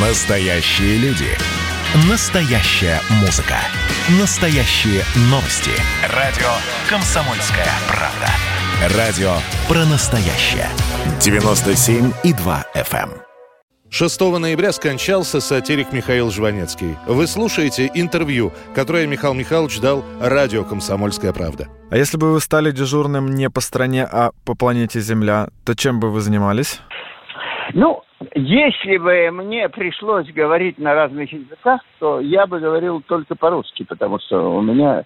Настоящие люди. Настоящая музыка. Настоящие новости. Радио «Комсомольская правда». Радио про настоящее. 97,2 FM. 6 ноября скончался сатирик Михаил Жванецкий. Вы слушаете интервью, которое Михаил Михайлович дал радио «Комсомольская правда». А если бы вы стали дежурным не по стране, а по планете Земля, то чем бы вы занимались? Ну, если бы мне пришлось говорить на разных языках, то я бы говорил только по-русски, потому что у меня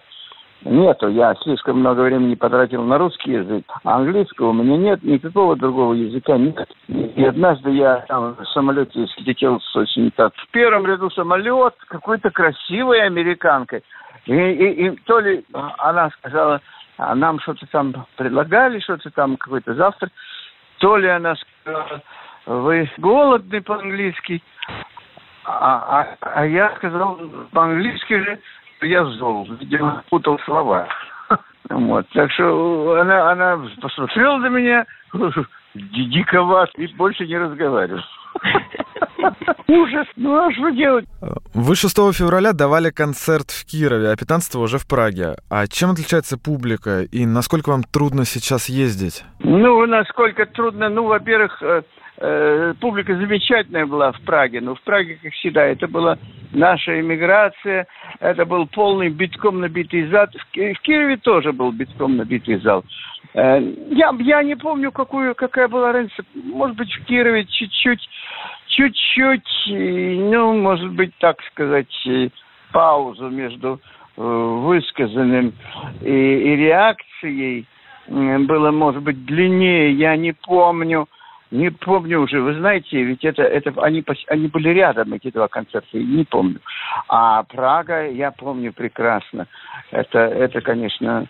нету, я слишком много времени потратил на русский язык, а английского у меня нет, никакого другого языка нет. И однажды я там в самолете слетел с очень так. В первом ряду самолет какой-то красивой американкой. И, и, и то ли она сказала, а нам что-то там предлагали, что-то там, какой-то завтрак, то ли она сказала, вы голодный по-английски, а, а, а я сказал по-английски же, я зол, видимо, путал слова. Вот, так что она, она посмотрела на меня, диковат, и больше не разговаривал. Ужас, ну а что делать? Вы 6 февраля давали концерт в Кирове, а 15 уже в Праге. А чем отличается публика и насколько вам трудно сейчас ездить? Ну, насколько трудно, ну, во-первых, э, публика замечательная была в Праге. Но в Праге, как всегда, это была наша иммиграция, это был полный битком набитый зал. В, в Киеве тоже был битком набитый зал. Э, я, я не помню, какую, какая была разница. Может быть, в Кирове чуть-чуть, чуть-чуть, ну, может быть, так сказать, паузу между э, высказанным и, и реакцией было, может быть, длиннее, я не помню. Не помню уже, вы знаете, ведь это, это они, они были рядом, эти два концерта, не помню. А Прага, я помню прекрасно. Это, это конечно,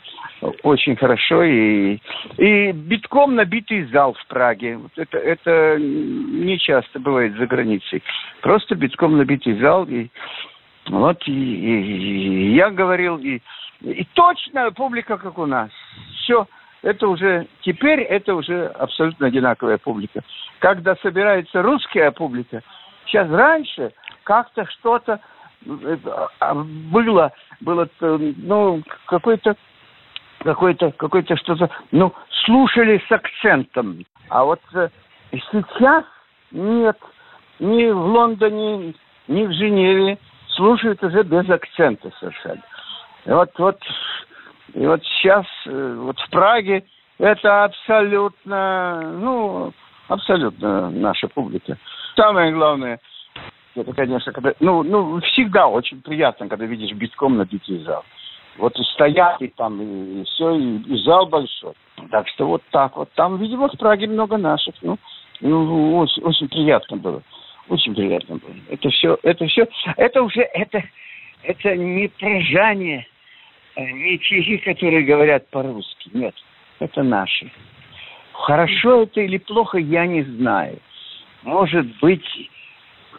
очень хорошо. И, и битком набитый зал в Праге. Это, это не часто бывает за границей. Просто битком набитый зал. И, вот, и, и, и я говорил, и, и точно публика, как у нас. Все это уже, теперь это уже абсолютно одинаковая публика. Когда собирается русская публика, сейчас раньше как-то что-то э, а, было, было, э, ну, какой-то, какой-то, какой-то что-то, ну, слушали с акцентом. А вот э, сейчас нет, ни в Лондоне, ни в Женеве слушают уже без акцента совершенно. Вот, вот и вот сейчас, э, вот в Праге, это абсолютно, ну, абсолютно наша публика. Самое главное, это, конечно, когда, ну, ну, всегда очень приятно, когда видишь битком набитый зал. Вот и стоят, и там, и, и все, и, и зал большой. Так что вот так вот. Там, видимо, в Праге много наших. Ну, ну очень, очень приятно было. Очень приятно было. Это все, это все, это уже, это, это не прожание не те, которые говорят по-русски. Нет, это наши. Хорошо это или плохо, я не знаю. Может быть,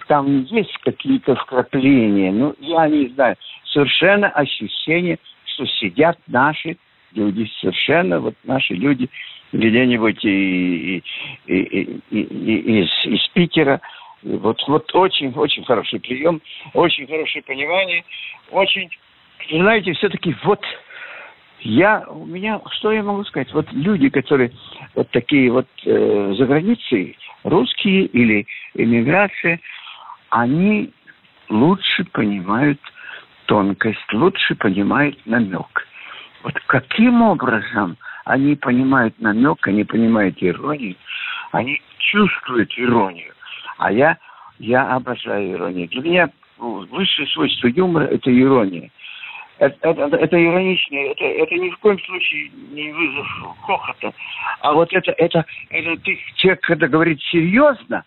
там есть какие-то вкрапления, но я не знаю. Совершенно ощущение, что сидят наши люди, совершенно вот наши люди где-нибудь и, и, и, и, и, из, из Питера. Вот, вот очень, очень хороший прием, очень хорошее понимание, очень знаете, все-таки вот я, у меня, что я могу сказать? Вот люди, которые вот такие вот э, за границей, русские или иммиграция, они лучше понимают тонкость, лучше понимают намек. Вот каким образом они понимают намек, они понимают иронию, они чувствуют иронию. А я, я обожаю иронию. Для меня высшее свойство юмора – это ирония – это, это, это иронично, это, это ни в коем случае не вызов хохота. А вот это, это, это ты, человек, когда говорит серьезно,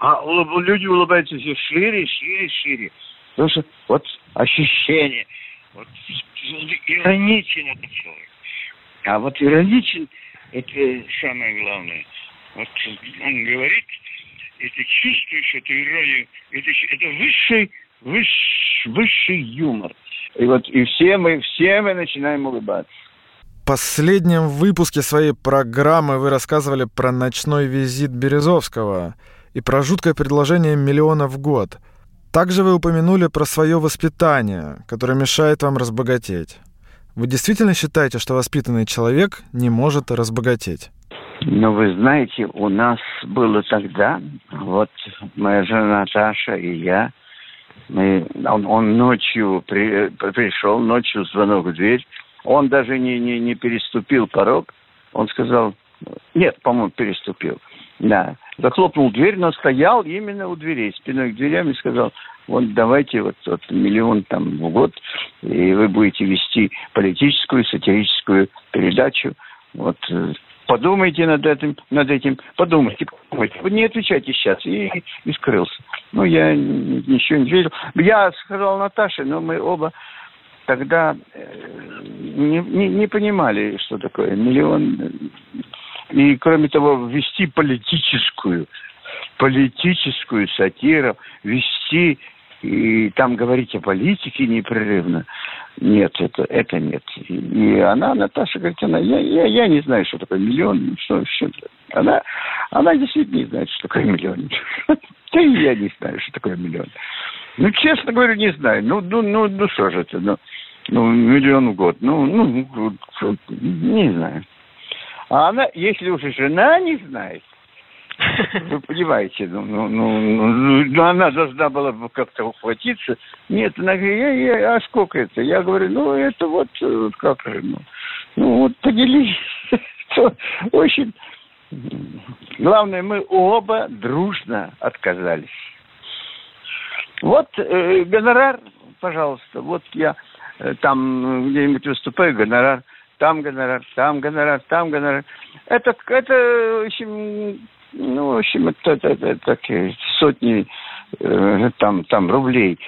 а люди улыбаются все шире, шире, шире. Потому что вот ощущение, вот ироничен этот человек. А вот ироничен, это самое главное. Вот он говорит, и ты чувствуешь эту иронию, это, это высший, высший, высший юмор. И вот и все мы, все мы начинаем улыбаться. В последнем выпуске своей программы вы рассказывали про ночной визит Березовского. и про жуткое предложение миллиона в год. Также вы упомянули про свое воспитание, которое мешает вам разбогатеть. Вы действительно считаете, что воспитанный человек не может разбогатеть? Ну, вы знаете, у нас было тогда, вот моя жена Наташа и я, мы, он, он ночью при, пришел, ночью звонок в дверь, он даже не, не, не переступил порог, он сказал, нет, по-моему, переступил, да, захлопнул дверь, но стоял именно у дверей, спиной к дверям и сказал, вот давайте вот, вот миллион там в год, и вы будете вести политическую, сатирическую передачу. Вот э, подумайте над этим, над этим, подумайте, подумайте. Не отвечайте сейчас. И, и скрылся. Ну, я ничего не видел. Я сказал Наташе, но мы оба тогда э, не, не, не понимали, что такое миллион. И, кроме того, вести политическую, политическую сатиру, вести и там говорить о политике непрерывно. Нет, это, это нет. И она, Наташа, говорит, она, я, я, я не знаю, что такое миллион, что, что она, она действительно не знает, что такое миллион. Да и я не знаю, что такое миллион. Ну, честно говоря, не знаю. Ну, ну, ну, ну что же это, ну, ну, миллион в год. Ну, ну, не знаю. А она, если уже жена не знает, вы понимаете, ну, ну, ну, ну, ну, она должна была бы как-то ухватиться. Нет, она говорит, я, я, а сколько это? Я говорю, ну, это вот, э, как же, ну, ну вот поделись. Очень... Главное, мы оба дружно отказались. Вот э, гонорар, пожалуйста, вот я э, там где-нибудь выступаю, гонорар, там гонорар, там гонорар, там гонорар. Это, это, в общем, ну, в общем, это, это, это такие сотни э, там, там рублей,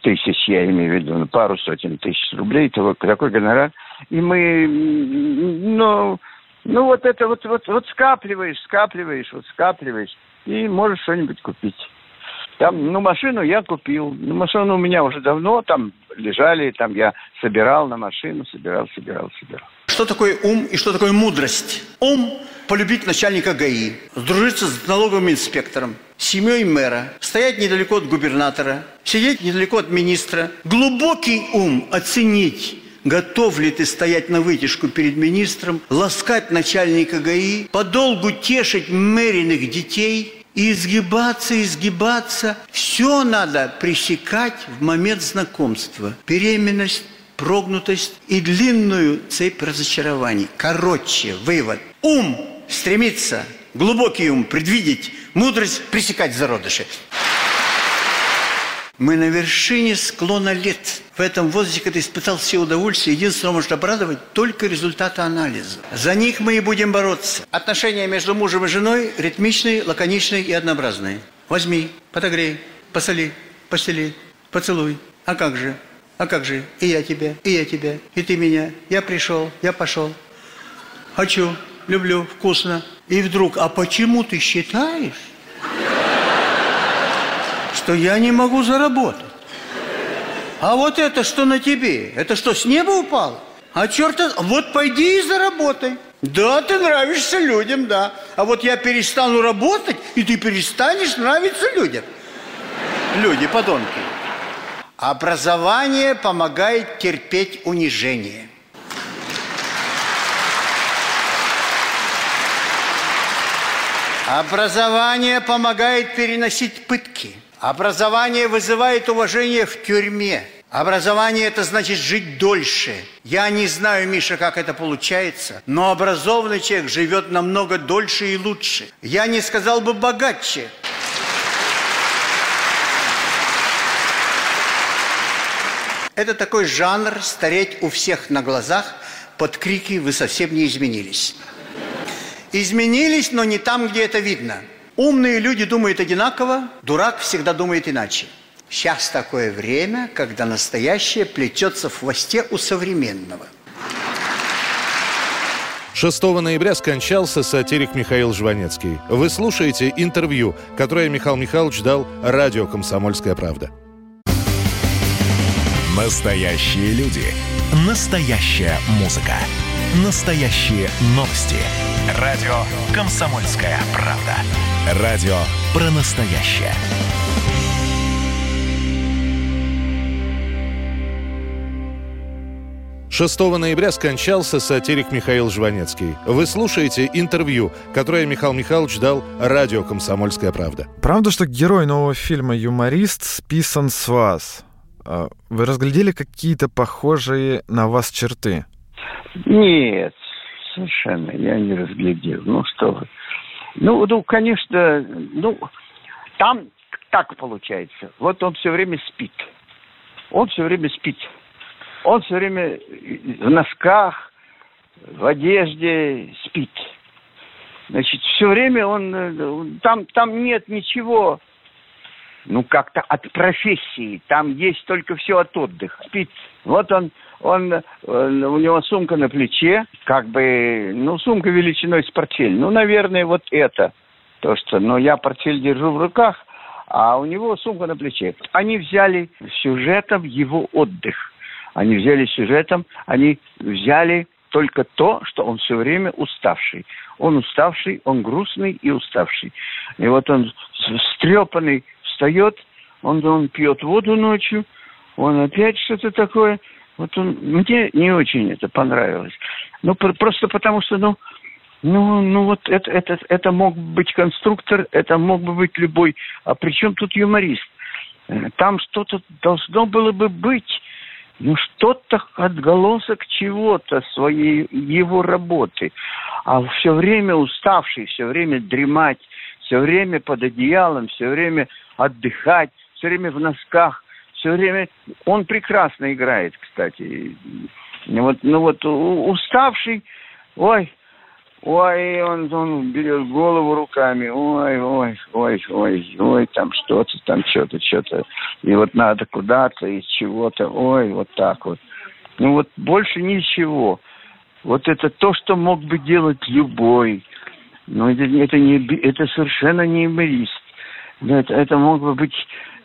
тысяч, я имею в виду, ну, пару сотен тысяч рублей, того, такой гонорар. И мы, ну, ну вот это вот, вот, вот скапливаешь, скапливаешь, вот скапливаешь, и можешь что-нибудь купить. Там, ну, машину я купил. Ну, машину у меня уже давно там лежали, там я собирал на машину, собирал, собирал, собирал. Что такое ум и что такое мудрость? Ум – полюбить начальника ГАИ, сдружиться с налоговым инспектором, семьей мэра, стоять недалеко от губернатора, сидеть недалеко от министра. Глубокий ум – оценить, готов ли ты стоять на вытяжку перед министром, ласкать начальника ГАИ, подолгу тешить мэриных детей – и изгибаться, изгибаться. Все надо пресекать в момент знакомства. Беременность, прогнутость и длинную цепь разочарований. Короче, вывод. Ум стремится, глубокий ум предвидеть, мудрость пресекать зародыши. Мы на вершине склона лет. В этом возрасте, когда испытал все удовольствия, единственное, может обрадовать только результаты анализа. За них мы и будем бороться. Отношения между мужем и женой ритмичные, лаконичные и однообразные. Возьми, подогрей, посоли, постели, поцелуй. А как же? А как же? И я тебя, и я тебя, и ты меня. Я пришел, я пошел. Хочу, люблю, вкусно. И вдруг, а почему ты считаешь, что я не могу заработать. А вот это что на тебе? Это что, с неба упало? А черта, вот пойди и заработай. Да, ты нравишься людям, да. А вот я перестану работать, и ты перестанешь нравиться людям. Люди, подонки. Образование помогает терпеть унижение. Образование помогает переносить пытки. Образование вызывает уважение в тюрьме. Образование – это значит жить дольше. Я не знаю, Миша, как это получается, но образованный человек живет намного дольше и лучше. Я не сказал бы богаче. Это такой жанр стареть у всех на глазах под крики «Вы совсем не изменились». Изменились, но не там, где это видно – Умные люди думают одинаково, дурак всегда думает иначе. Сейчас такое время, когда настоящее плетется в хвосте у современного. 6 ноября скончался сатирик Михаил Жванецкий. Вы слушаете интервью, которое Михаил Михайлович дал радио «Комсомольская правда». Настоящие люди. Настоящая музыка. Настоящие новости. Радио «Комсомольская правда». Радио про настоящее. Шестого ноября скончался сатирик Михаил Жванецкий. Вы слушаете интервью, которое Михаил Михайлович дал радио «Комсомольская правда». Правда, что герой нового фильма «Юморист» списан с вас? А вы разглядели какие-то похожие на вас черты? Нет, совершенно я не разглядел. Ну что вы. Ну, ну, конечно, ну, там так получается. Вот он все время спит. Он все время спит. Он все время в носках, в одежде спит. Значит, все время он... Э, там, там нет ничего, ну, как-то от профессии. Там есть только все от отдыха. Спит. Вот он, он, у него сумка на плече, как бы, ну, сумка величиной с портфель. Ну, наверное, вот это. То, что, ну, я портфель держу в руках, а у него сумка на плече. Они взяли сюжетом его отдых они взяли сюжетом, они взяли только то, что он все время уставший. Он уставший, он грустный и уставший. И вот он встрепанный встает, он, он пьет воду ночью, он опять что-то такое. Вот он, мне не очень это понравилось. Ну, просто потому что, ну, ну, ну вот это, это, это мог быть конструктор, это мог бы быть любой. А при чем тут юморист? Э, там что-то должно было бы быть ну что-то отголосок чего-то своей его работы. А все время уставший, все время дремать, все время под одеялом, все время отдыхать, все время в носках, все время... Он прекрасно играет, кстати. Вот, ну вот уставший, ой, Ой, он, он берет голову руками, ой, ой, ой, ой, ой, там что-то, там что-то, что-то. И вот надо куда-то, из чего-то, ой, вот так вот. Ну вот больше ничего. Вот это то, что мог бы делать любой. Но это, это, не, это совершенно не юморист. Это, это мог бы быть,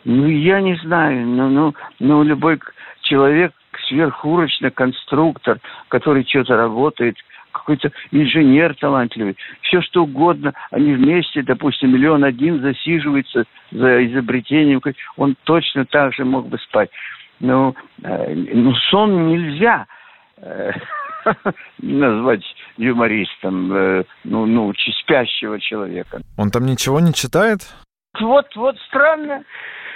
ну, я не знаю, ну, ну, ну любой человек, сверхурочный конструктор, который что-то работает – какой-то инженер талантливый, все что угодно, они вместе, допустим, миллион один засиживается за изобретением, он точно так же мог бы спать. Но, э, ну, сон нельзя э, назвать юмористом, э, ну, ну, спящего человека. Он там ничего не читает? Вот, вот странно.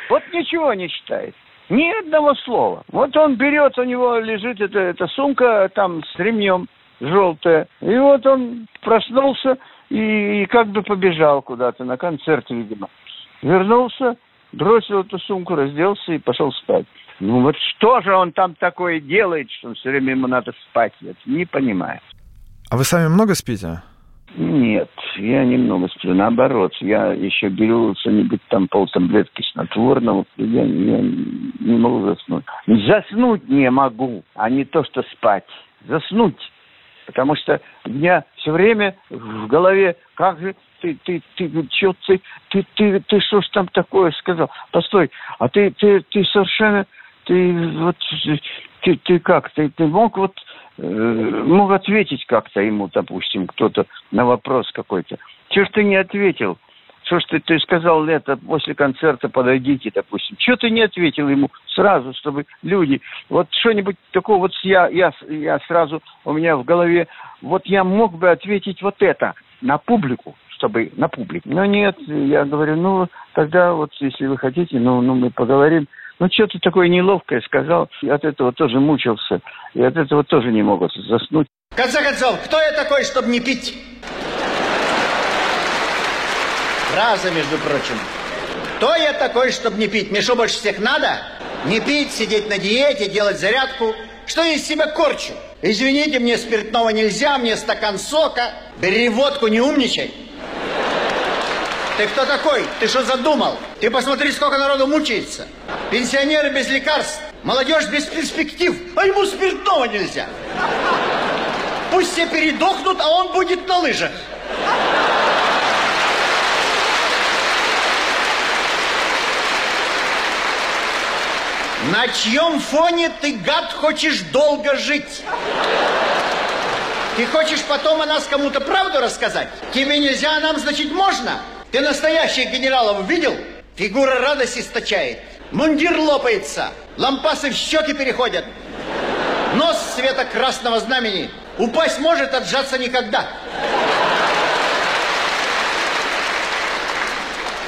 Вот ничего не читает. Ни одного слова. Вот он берет, у него лежит эта, эта сумка там с ремнем желтая. И вот он проснулся и, и как бы побежал куда-то на концерт, видимо. Вернулся, бросил эту сумку, разделся и пошел спать. Ну вот что же он там такое делает, что все время ему надо спать? Я не понимаю. А вы сами много спите? Нет, я немного сплю. Наоборот, я еще беру что-нибудь там полтаблетки снотворного. Я, я не могу заснуть. Заснуть не могу, а не то, что спать. Заснуть Потому что у меня все время в голове, как же ты, ты, ты, что ты, ты, ты, ты что ж там такое сказал? Постой, а ты, ты, ты совершенно, ты вот, ты, ты как, ты, ты мог вот, э, мог ответить как-то ему, допустим, кто-то на вопрос какой-то. Чего ж ты не ответил? Что ж ты, ты сказал это после концерта, подойдите, допустим. Чего ты не ответил ему сразу, чтобы люди... Вот что-нибудь такое вот я, я, я сразу, у меня в голове, вот я мог бы ответить вот это на публику, чтобы на публику. Но нет, я говорю, ну, тогда вот, если вы хотите, ну, ну мы поговорим. Ну, что ты такое неловкое сказал, и от этого тоже мучился, и от этого тоже не могут заснуть. В конце концов, кто я такой, чтобы не пить? Фраза, между прочим. Кто я такой, чтобы не пить? Что, больше всех надо? Не пить, сидеть на диете, делать зарядку. Что я из себя корчу? Извините, мне спиртного нельзя, мне стакан сока. Бери водку, не умничай. Ты кто такой? Ты что задумал? Ты посмотри, сколько народу мучается. Пенсионеры без лекарств, молодежь без перспектив, а ему спиртного нельзя. Пусть все передохнут, а он будет на лыжах. На чьем фоне ты, гад, хочешь долго жить? Ты хочешь потом о нас кому-то правду рассказать? Тебе нельзя, а нам, значит, можно? Ты настоящих генералов видел? Фигура радости источает. Мундир лопается. Лампасы в щеки переходят. Нос цвета красного знамени. Упасть может, отжаться никогда.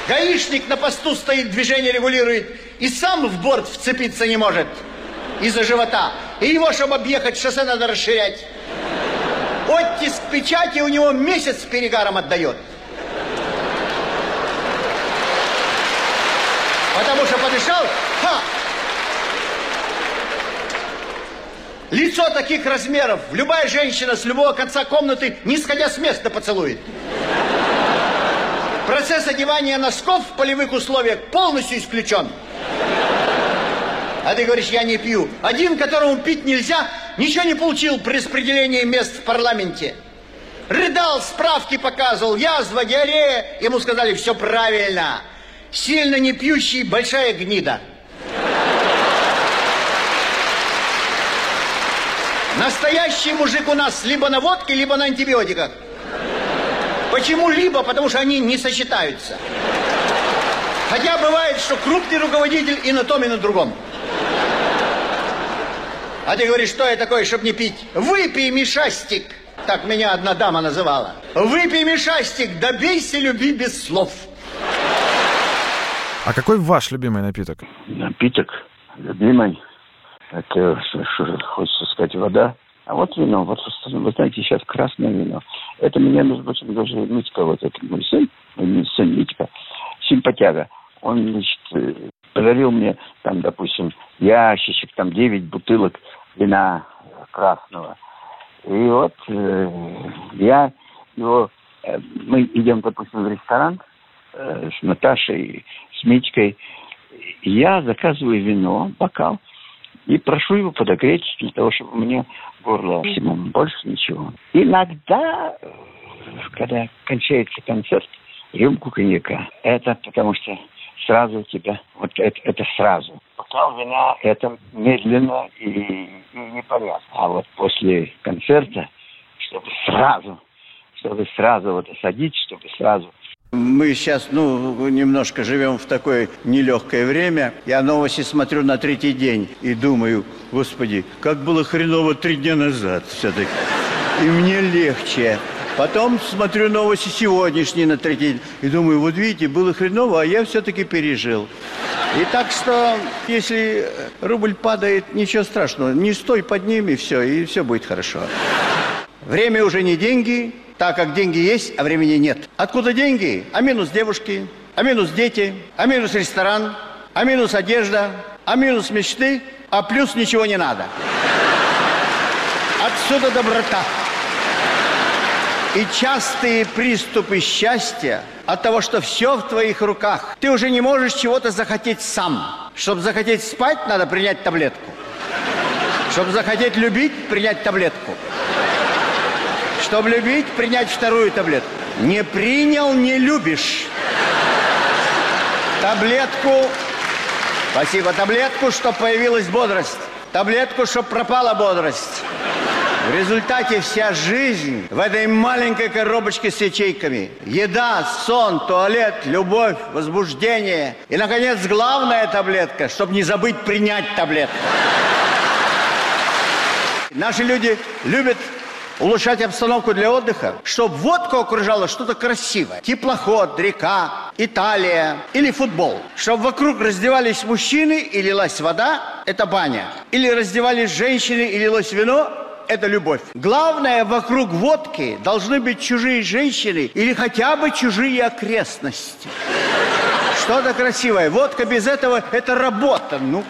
Гаишник на посту стоит, движение регулирует. И сам в борт вцепиться не может. Из-за живота. И его, чтобы объехать, шоссе надо расширять. Оттиск печати у него месяц с перегаром отдает. Потому что подышал, ха! Лицо таких размеров любая женщина с любого конца комнаты, не сходя с места, поцелует. Процесс одевания носков в полевых условиях полностью исключен. А ты говоришь, я не пью. Один, которому пить нельзя, ничего не получил при распределении мест в парламенте. Рыдал, справки показывал, язва, диарея. Ему сказали, все правильно. Сильно не пьющий, большая гнида. Настоящий мужик у нас либо на водке, либо на антибиотиках. Почему либо? Потому что они не сочетаются. Хотя бывает, что крупный руководитель и на том, и на другом. А ты говоришь, что я такое, чтобы не пить? Выпей мешастик. Так меня одна дама называла. Выпей мешастик, добейся люби без слов. А какой ваш любимый напиток? Напиток любимый. Это, что хочется сказать, вода. А вот вино, вот вы знаете, сейчас красное вино. Это меня, между прочим, даже Митька, вот этот мой сын, сын Митька, симпатяга. Он, значит, э, подарил мне, там, допустим, ящичек, там, 9 бутылок вина красного. И вот э, я его, э, мы идем, допустим, в ресторан э, с Наташей, с Митькой, я заказываю вино, бокал, и прошу его подогреть для того, чтобы мне горло максимум, больше ничего. Иногда, когда кончается концерт, рюмку коньяка. Это потому что сразу тебя, вот это, это сразу. Бокал вина – это медленно и, и непонятно. А вот после концерта, чтобы сразу, чтобы сразу вот осадить, чтобы сразу мы сейчас, ну, немножко живем в такое нелегкое время. Я новости смотрю на третий день и думаю, господи, как было хреново три дня назад все-таки. И мне легче. Потом смотрю новости сегодняшние на третий день и думаю, вот видите, было хреново, а я все-таки пережил. И так что, если рубль падает, ничего страшного. Не стой под ним, и все, и все будет хорошо. Время уже не деньги, так как деньги есть, а времени нет. Откуда деньги? А минус девушки, а минус дети, а минус ресторан, а минус одежда, а минус мечты, а плюс ничего не надо. Отсюда доброта. И частые приступы счастья от того, что все в твоих руках. Ты уже не можешь чего-то захотеть сам. Чтобы захотеть спать, надо принять таблетку. Чтобы захотеть любить, принять таблетку. Чтобы любить, принять вторую таблетку. Не принял, не любишь. Таблетку. Спасибо. Таблетку, чтобы появилась бодрость. Таблетку, чтобы пропала бодрость. В результате вся жизнь в этой маленькой коробочке с ячейками. Еда, сон, туалет, любовь, возбуждение. И, наконец, главная таблетка, чтобы не забыть принять таблетку. Наши люди любят улучшать обстановку для отдыха, чтобы водку окружало что-то красивое. Теплоход, река, Италия или футбол. Чтобы вокруг раздевались мужчины и лилась вода, это баня. Или раздевались женщины и лилось вино, это любовь. Главное, вокруг водки должны быть чужие женщины или хотя бы чужие окрестности. Что-то красивое. Водка без этого – это работа. Ну.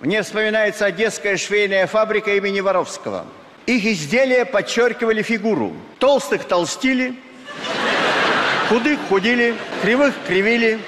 Мне вспоминается одесская швейная фабрика имени Воровского. Их изделия подчеркивали фигуру. Толстых толстили, худых худили, кривых кривили,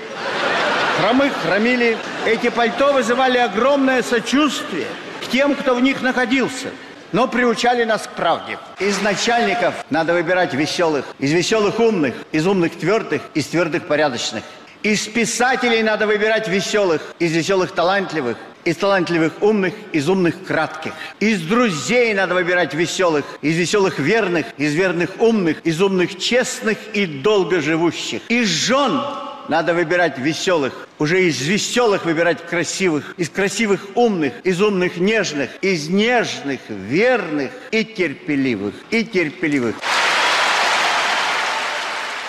хромых хромили. Эти пальто вызывали огромное сочувствие к тем, кто в них находился но приучали нас к правде. Из начальников надо выбирать веселых, из веселых умных, из умных твердых, из твердых порядочных. Из писателей надо выбирать веселых, из веселых талантливых, Из талантливых умных, из умных кратких. Из друзей надо выбирать веселых, из веселых верных, из верных умных, из умных честных и долго живущих. Из жен надо выбирать веселых. Уже из веселых выбирать красивых. Из красивых умных, из умных нежных, из нежных верных и терпеливых. И терпеливых.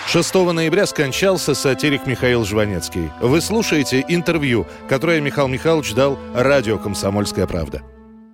6 ноября скончался сатирик Михаил Жванецкий. Вы слушаете интервью, которое Михаил Михайлович дал радио «Комсомольская правда».